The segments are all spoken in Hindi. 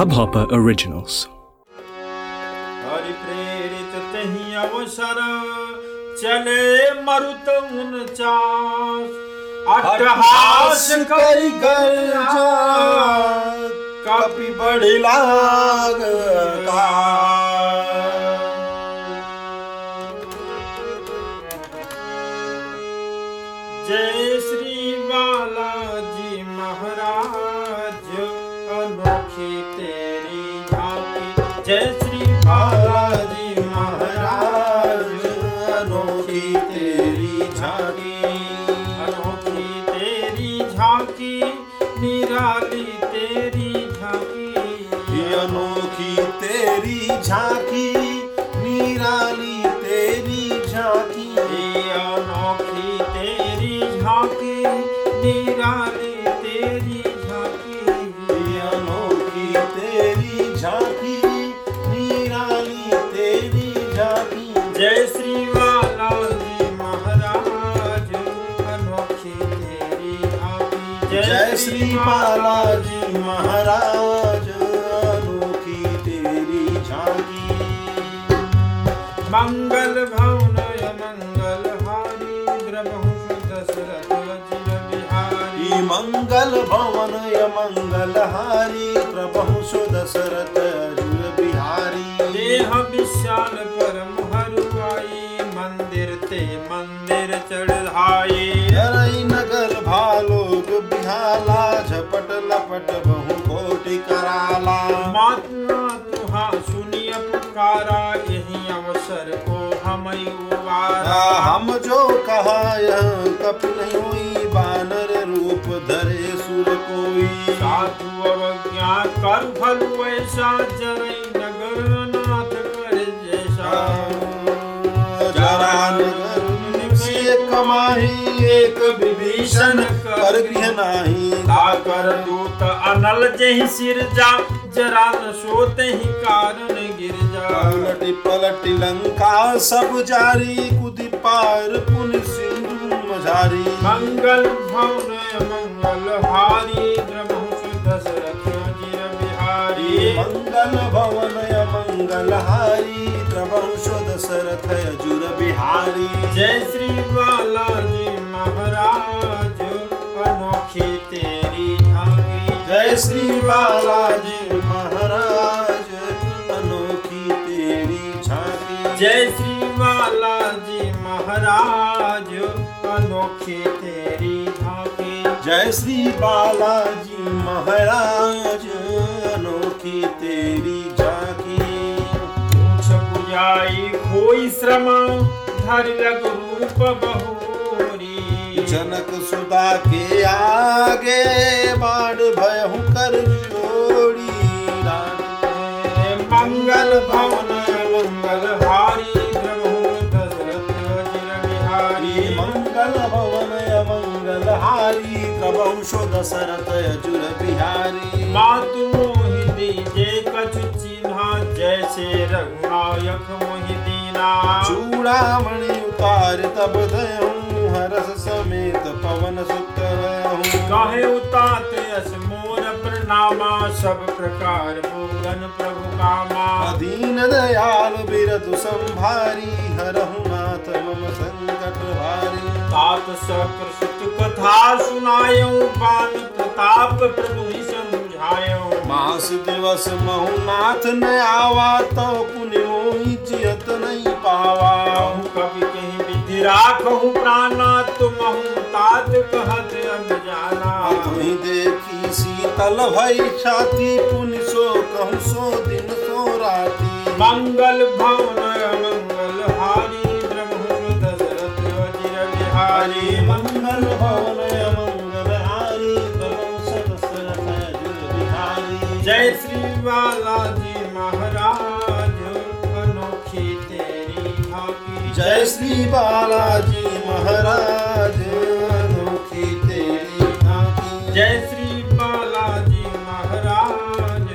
Hubhopper Originals. हरि प्रेरित तही अवसर चले मरुत उनचास अट्टहास करी कर कपि बड़ी लाग जय निराली तेरी झांकी। अनोखी तेरी झांकी निराली तेरी झांकी। अनोखी तेरी झांकी निराली तेरी झांकी। अनोखी तेरी झांकी निराली तेरी झांकी। जय श्री श्री बालाजी महाराज अनोखी तेरी झांकी। मंगल भवन मंगल हारी द्रवहु दशरथ बिहारी। मंगल भवन य मंगलहारी प्रभु सुदशरथ बिहारी। देह विशाल परम बिहाला झपट लपट बहु कोटि कराला। मातुआ तुहा सुनिय पुकारा यही अवसर को हम उबारा। हम जो कहा यह कप नहीं हुई बानर रूप धरे सुर कोई। साधु अवज्ञा कर फल वैसा जरई। से कमाही एक विभीषण कर गृह नाही ताकर दूत अनल जहि सिर जा जरा न सोते ही कारण गिर जा पलटि पलटि लंका सब जारी कुदि पार पुन सिंधु मझारी। मंगल भवन मंगल हारी द्रवहु दशरथ जिर बिहारी। मंगल भवन मंगल हारी प्रभंश दशरथ जुर बिहारी। जय श्री बालाजी श्री बालाजी महाराज अनोखी तेरी झांकी। जय श्री बालाजी महाराज, अनोखी तेरी झांकी। जय श्री बालाजी महाराज, अनोखी तेरी झांकी। पूछ बुझाई खोई श्रम, धर लग रूप बहुरी जनक सुदा के आगे बाढ़ भयहु कर जोड़ी मंगल भवन मंगल हारी मंगल भवन मंगल हारी प्रभंशो दशरथ अजुर बिहारी। मातु मोहि दीजे कछु चिन्हा जैसे रघुनायक मोहि दीना। चूड़ामणि उतार तब दयहूँ हरस समेत पवन सुत रहूँ कहे उतात यस मोर प्रणामा सब प्रकार भोगन प्रभु कामा। अधीन दयाल बिरतु संभारी हरहु नाथ मम संकट भारी। तात सकृत कथा सुनायो बान प्रताप प्रभु ही समझायो मास दिवस महु नाथ न आवा तो पुण्य मोहि चियत नहीं पावा। कवि कहीं राखहु प्राणा तुम तात कहत अब जाना देखी शीतल भई छाती पुण्य सो कहूँ सो दिन सो राती। मंगल भवन मंगल हारी ब्रह्म दशरथ अजिर बिहारी। मंगल भवन मंगल हारी दशरथ अजुर बिहारी। जय श्री बालाजी। जय श्री बालाजी महाराज अनोखी तेरी झांकी जय श्री बालाजी महाराज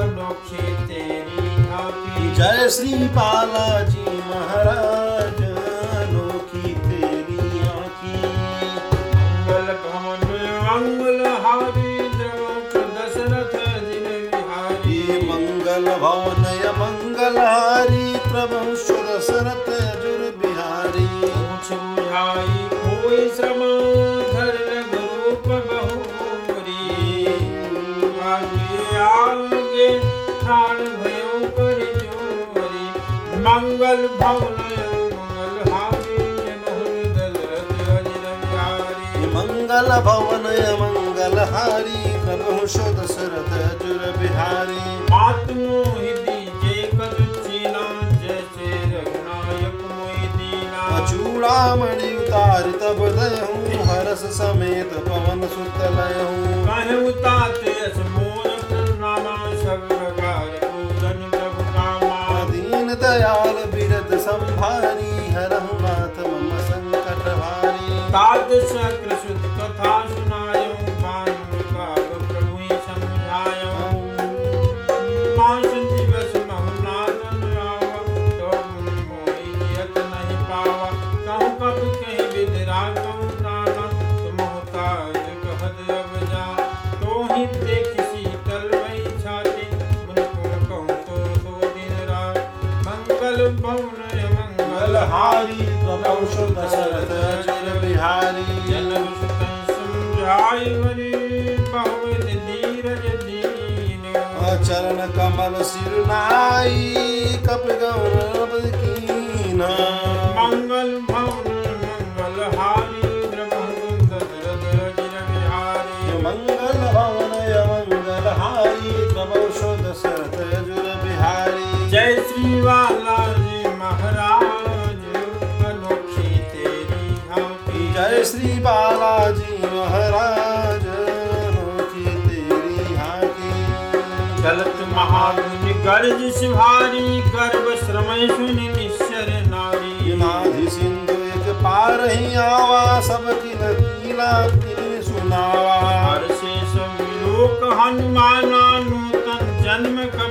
अनोखी तेरी झांकी जय श्री बालाजी मंगल भवन मंगल भवन मंगल हारी प्रभु शो दशरथ जुर बिहारी। मात मोहि दीजे कद चीना जैसे रघुनायक मोहि दीना। चूड़ामणि उतार तब दयहूँ हरस समेत पवन सुत लयहूँ। कहु तात दशरथ जुर बिहारी सुतन समझाय हरि धीरज चरण कमल सिरनाई कप गौरव कीना मंगल भवन श्री बालाजी महाराज अनोखी तेरी हाकी चलत महागुनि गर्ज सिभारी गर्भ श्रमय सुनि निश्चर नारी। माधि सिंधु एक पार ही आवा सब किन कीला किन सुनावा हर्षे लोक हनुमाना नूतन जन्म मुख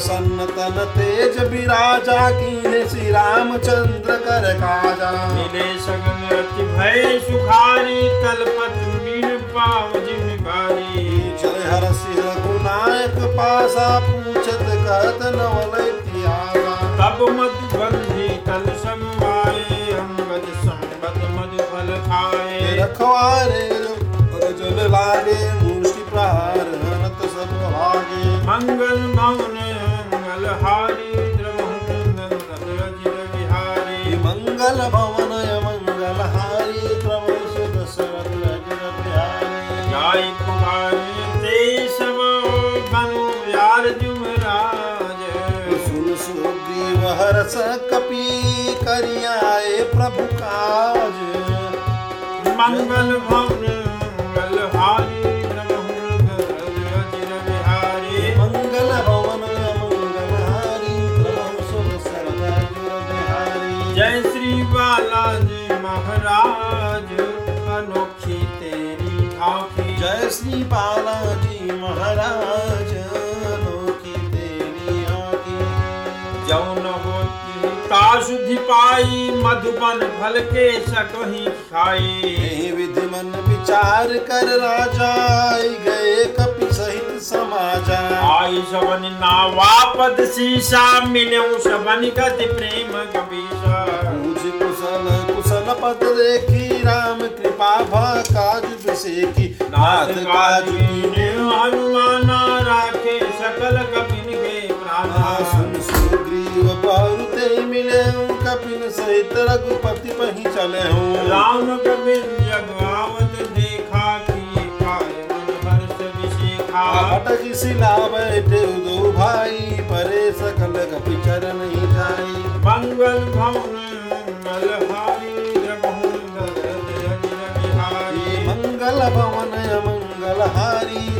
प्रसन्न तन तेज विराजा कीन श्री रामचंद्र कर काजा। मिले भय सुखारी तलपत मीन पाव चल हर सिर गुनायक पासा पूछत कहत नवल तब मधुबंधी तल समवाए अंगद संबत मधुफल खाए। रखवारे जल लागे मुष्टि प्रहार मंगल मंगल हारी द्रवहुनंदन अजिर बिहारी मंगल भवन मंगल हारी प्रभु सुदशरथ अजर बिहारी जाय कुमारी ते सब बनु यार जुमराज सुन सुग्रीव हरस कपि करियाए प्रभु काज मंगल भवन मंगल हारी जय श्री बालाजी महाराज अनोखी तेरी झांकी जय श्री बालाजी महाराज अनोखी तेरी आकी जौन होती तासुधि पाई मधुबन फल के सकही खाई विधि मन विचार कर राजा गए कपि सबन नावापद सीसा मिले सबन गति प्रेम कबीसा पूछ कुशल कुशल पद देखी राम कृपा भा काज विषेखी नाथ काज हनुमाना राखे सकल कपिन के प्राणा। सुन सुग्रीव पारुते मिले कपिन सहित रघुपति पही चले हूँ राम कपिन जब अटक शिला बैठे दो भाई परे सकल कपि चरण जाई मंगल भवन मंगल भवन मंगल हारी।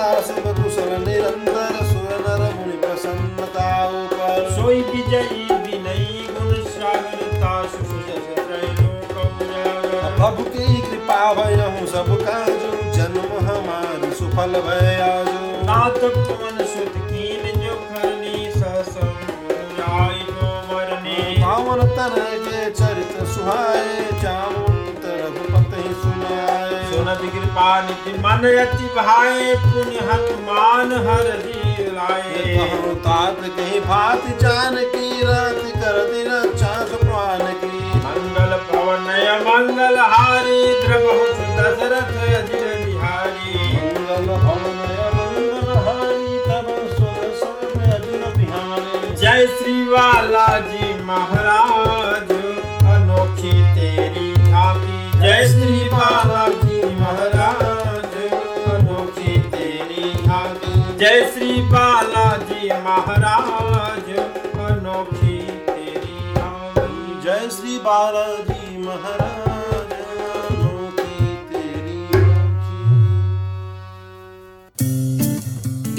उजागर कृपा भयहु सब काजु जन्म हमार सुफल भयाजु नाथ पवन सुत कीन जो खरनी सहसम आई जो वरने पावन तन के चरित्र सुहाए चामुंड रघुपति सुनाए। सुनत कृपा निधि मन अति भाए पुण्य हनुमान हर जी लाए। कहूँ तात कहीं भात जान की रात कर दिन चाँद जय श्री बालाजी महाराज, अनोखी तेरी झांकी जय श्री बालाजी महाराज, अनोखी तेरी झांकी जय श्री बालाजी महाराज, अनोखी तेरी झांकी जय श्री बालाजी